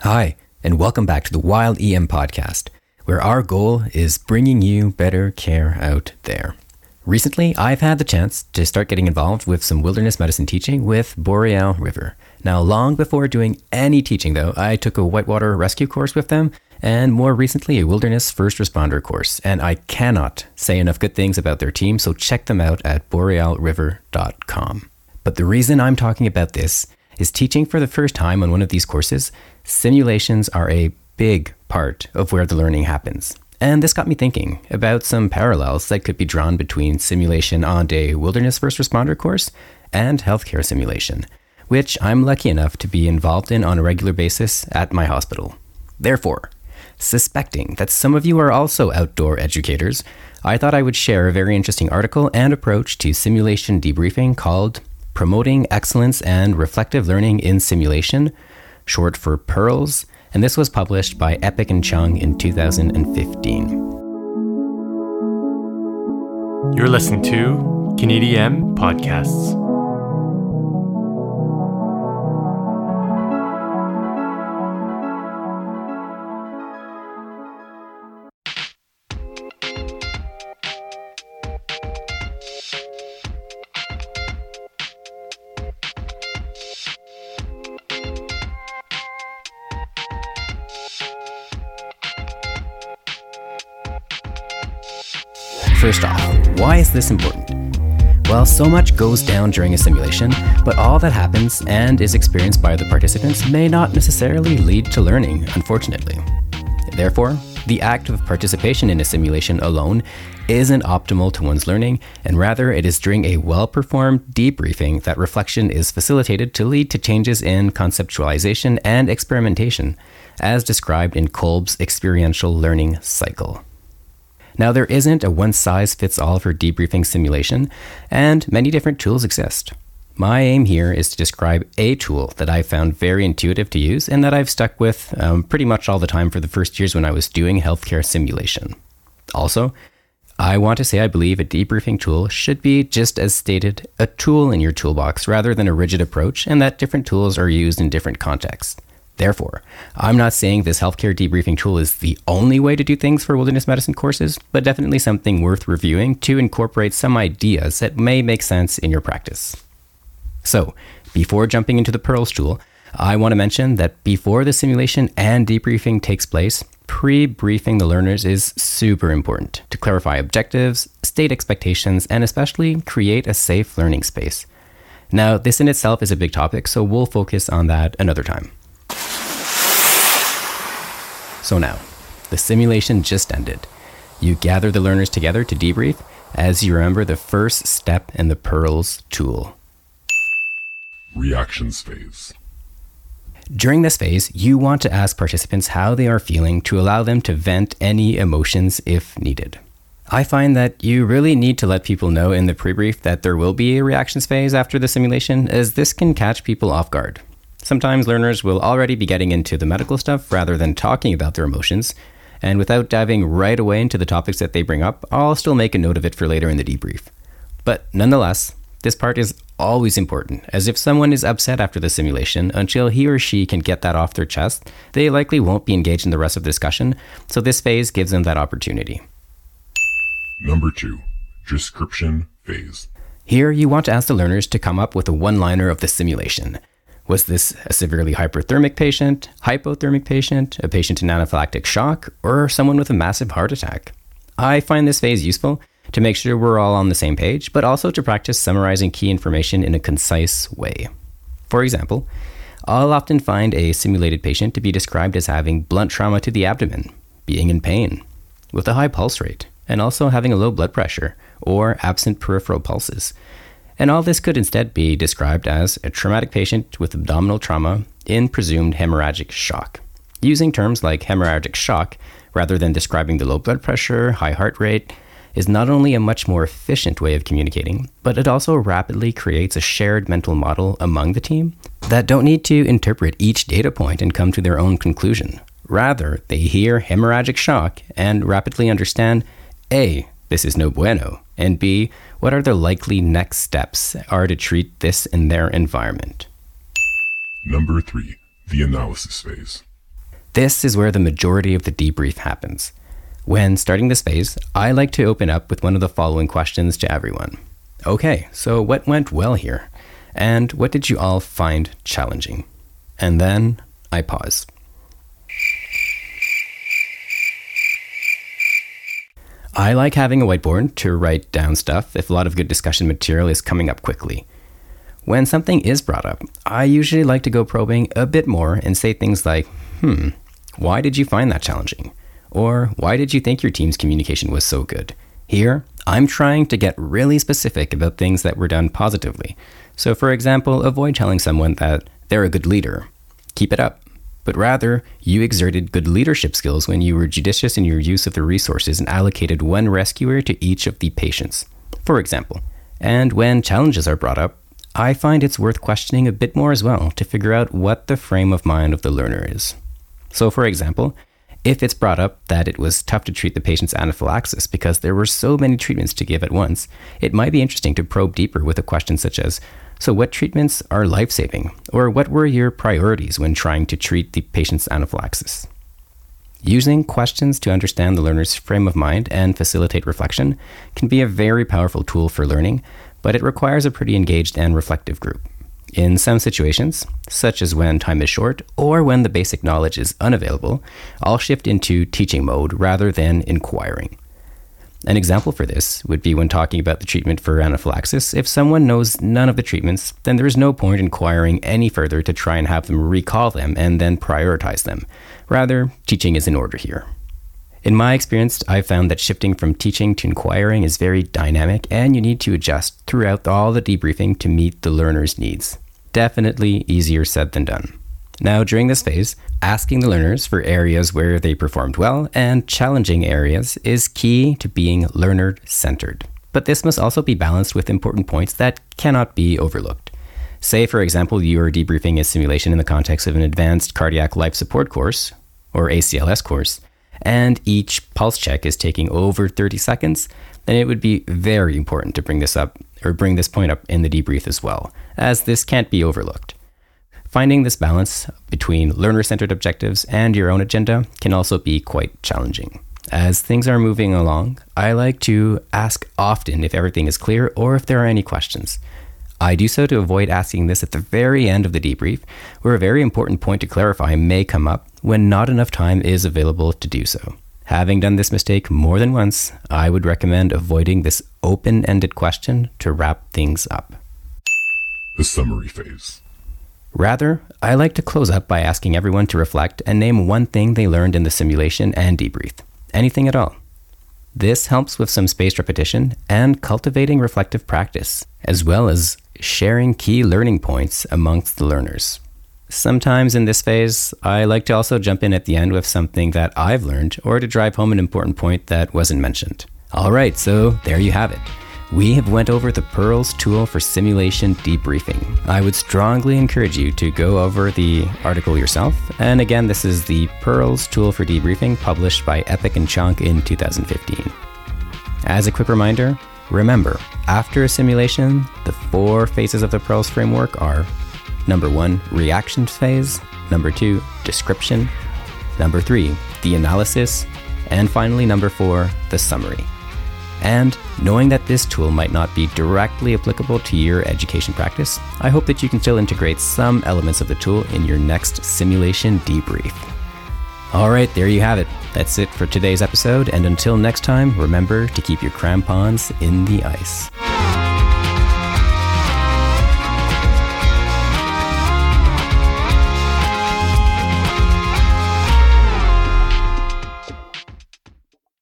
Hi, and welcome back to the Wild EM podcast, where our goal is bringing you better care out there. Recently, I've had the chance to start getting involved with some wilderness medicine teaching with Boreal River. Now, long before doing any teaching, though, I took a whitewater rescue course with them, and more recently, a wilderness first responder course. And I cannot say enough good things about their team, so check them out at borealriver.com. But the reason I'm talking about this is teaching for the first time on one of these courses, simulations are a big part of where the learning happens. And this got me thinking about some parallels that could be drawn between simulation on a wilderness first responder course and healthcare simulation, which I'm lucky enough to be involved in on a regular basis at my hospital. Therefore, suspecting that some of you are also outdoor educators, I thought I would share a very interesting article and approach to simulation debriefing called Promoting Excellence and Reflective Learning in Simulation, short for PEARLS, and this was published by Eppich and Cheng in 2015. You're listening to Canadian Podcasts. First off, why is this important? Well, so much goes down during a simulation, but all that happens and is experienced by the participants may not necessarily lead to learning, unfortunately. Therefore, the act of participation in a simulation alone isn't optimal to one's learning, and rather it is during a well performed debriefing that reflection is facilitated to lead to changes in conceptualization and experimentation, as described in Kolb's experiential learning cycle. Now, there isn't a one size fits all for debriefing simulation, and many different tools exist. My aim here is to describe a tool that I found very intuitive to use and that I've stuck with um, pretty much all the time for the first years when I was doing healthcare simulation. Also, I want to say I believe a debriefing tool should be, just as stated, a tool in your toolbox rather than a rigid approach, and that different tools are used in different contexts. Therefore, I'm not saying this healthcare debriefing tool is the only way to do things for wilderness medicine courses, but definitely something worth reviewing to incorporate some ideas that may make sense in your practice. So, before jumping into the Pearls tool, I want to mention that before the simulation and debriefing takes place, pre briefing the learners is super important to clarify objectives, state expectations, and especially create a safe learning space. Now, this in itself is a big topic, so we'll focus on that another time. So now, the simulation just ended. You gather the learners together to debrief as you remember the first step in the Pearls tool. Reactions phase. During this phase, you want to ask participants how they are feeling to allow them to vent any emotions if needed. I find that you really need to let people know in the pre brief that there will be a reactions phase after the simulation, as this can catch people off guard. Sometimes learners will already be getting into the medical stuff rather than talking about their emotions, and without diving right away into the topics that they bring up, I'll still make a note of it for later in the debrief. But nonetheless, this part is always important, as if someone is upset after the simulation, until he or she can get that off their chest, they likely won't be engaged in the rest of the discussion, so this phase gives them that opportunity. Number two, description phase. Here, you want to ask the learners to come up with a one liner of the simulation. Was this a severely hyperthermic patient, hypothermic patient, a patient in anaphylactic shock, or someone with a massive heart attack? I find this phase useful to make sure we're all on the same page, but also to practice summarizing key information in a concise way. For example, I'll often find a simulated patient to be described as having blunt trauma to the abdomen, being in pain, with a high pulse rate, and also having a low blood pressure or absent peripheral pulses. And all this could instead be described as a traumatic patient with abdominal trauma in presumed hemorrhagic shock. Using terms like hemorrhagic shock rather than describing the low blood pressure, high heart rate, is not only a much more efficient way of communicating, but it also rapidly creates a shared mental model among the team that don't need to interpret each data point and come to their own conclusion. Rather, they hear hemorrhagic shock and rapidly understand A, this is no bueno, and B, what are the likely next steps are to treat this in their environment? Number three, the analysis phase. This is where the majority of the debrief happens. When starting this phase, I like to open up with one of the following questions to everyone. Okay, so what went well here? And what did you all find challenging? And then I pause. I like having a whiteboard to write down stuff if a lot of good discussion material is coming up quickly. When something is brought up, I usually like to go probing a bit more and say things like, hmm, why did you find that challenging? Or why did you think your team's communication was so good? Here, I'm trying to get really specific about things that were done positively. So, for example, avoid telling someone that they're a good leader. Keep it up but rather, you exerted good leadership skills when you were judicious in your use of the resources and allocated one rescuer to each of the patients, for example. And when challenges are brought up, I find it's worth questioning a bit more as well to figure out what the frame of mind of the learner is. So, for example, if it's brought up that it was tough to treat the patient's anaphylaxis because there were so many treatments to give at once, it might be interesting to probe deeper with a question such as so, what treatments are life saving? Or what were your priorities when trying to treat the patient's anaphylaxis? Using questions to understand the learner's frame of mind and facilitate reflection can be a very powerful tool for learning, but it requires a pretty engaged and reflective group. In some situations, such as when time is short or when the basic knowledge is unavailable, I'll shift into teaching mode rather than inquiring. An example for this would be when talking about the treatment for anaphylaxis. If someone knows none of the treatments, then there is no point inquiring any further to try and have them recall them and then prioritize them. Rather, teaching is in order here. In my experience, I've found that shifting from teaching to inquiring is very dynamic and you need to adjust throughout all the debriefing to meet the learner's needs. Definitely easier said than done. Now, during this phase, asking the learners for areas where they performed well and challenging areas is key to being learner centered. But this must also be balanced with important points that cannot be overlooked. Say, for example, you are debriefing a simulation in the context of an advanced cardiac life support course, or ACLS course, and each pulse check is taking over 30 seconds, then it would be very important to bring this up or bring this point up in the debrief as well, as this can't be overlooked. Finding this balance between learner centered objectives and your own agenda can also be quite challenging. As things are moving along, I like to ask often if everything is clear or if there are any questions. I do so to avoid asking this at the very end of the debrief, where a very important point to clarify may come up when not enough time is available to do so. Having done this mistake more than once, I would recommend avoiding this open ended question to wrap things up. The summary phase. Rather, I like to close up by asking everyone to reflect and name one thing they learned in the simulation and debrief. Anything at all. This helps with some spaced repetition and cultivating reflective practice, as well as sharing key learning points amongst the learners. Sometimes in this phase, I like to also jump in at the end with something that I've learned or to drive home an important point that wasn't mentioned. All right, so there you have it we have went over the Pearls tool for simulation debriefing. I would strongly encourage you to go over the article yourself. And again, this is the Pearls tool for debriefing published by Eppich and Cheng in 2015. As a quick reminder, remember, after a simulation, the four phases of the Pearls framework are number 1, reaction phase, number 2, description, number 3, the analysis, and finally number 4, the summary. And knowing that this tool might not be directly applicable to your education practice, I hope that you can still integrate some elements of the tool in your next simulation debrief. All right, there you have it. That's it for today's episode, and until next time, remember to keep your crampons in the ice.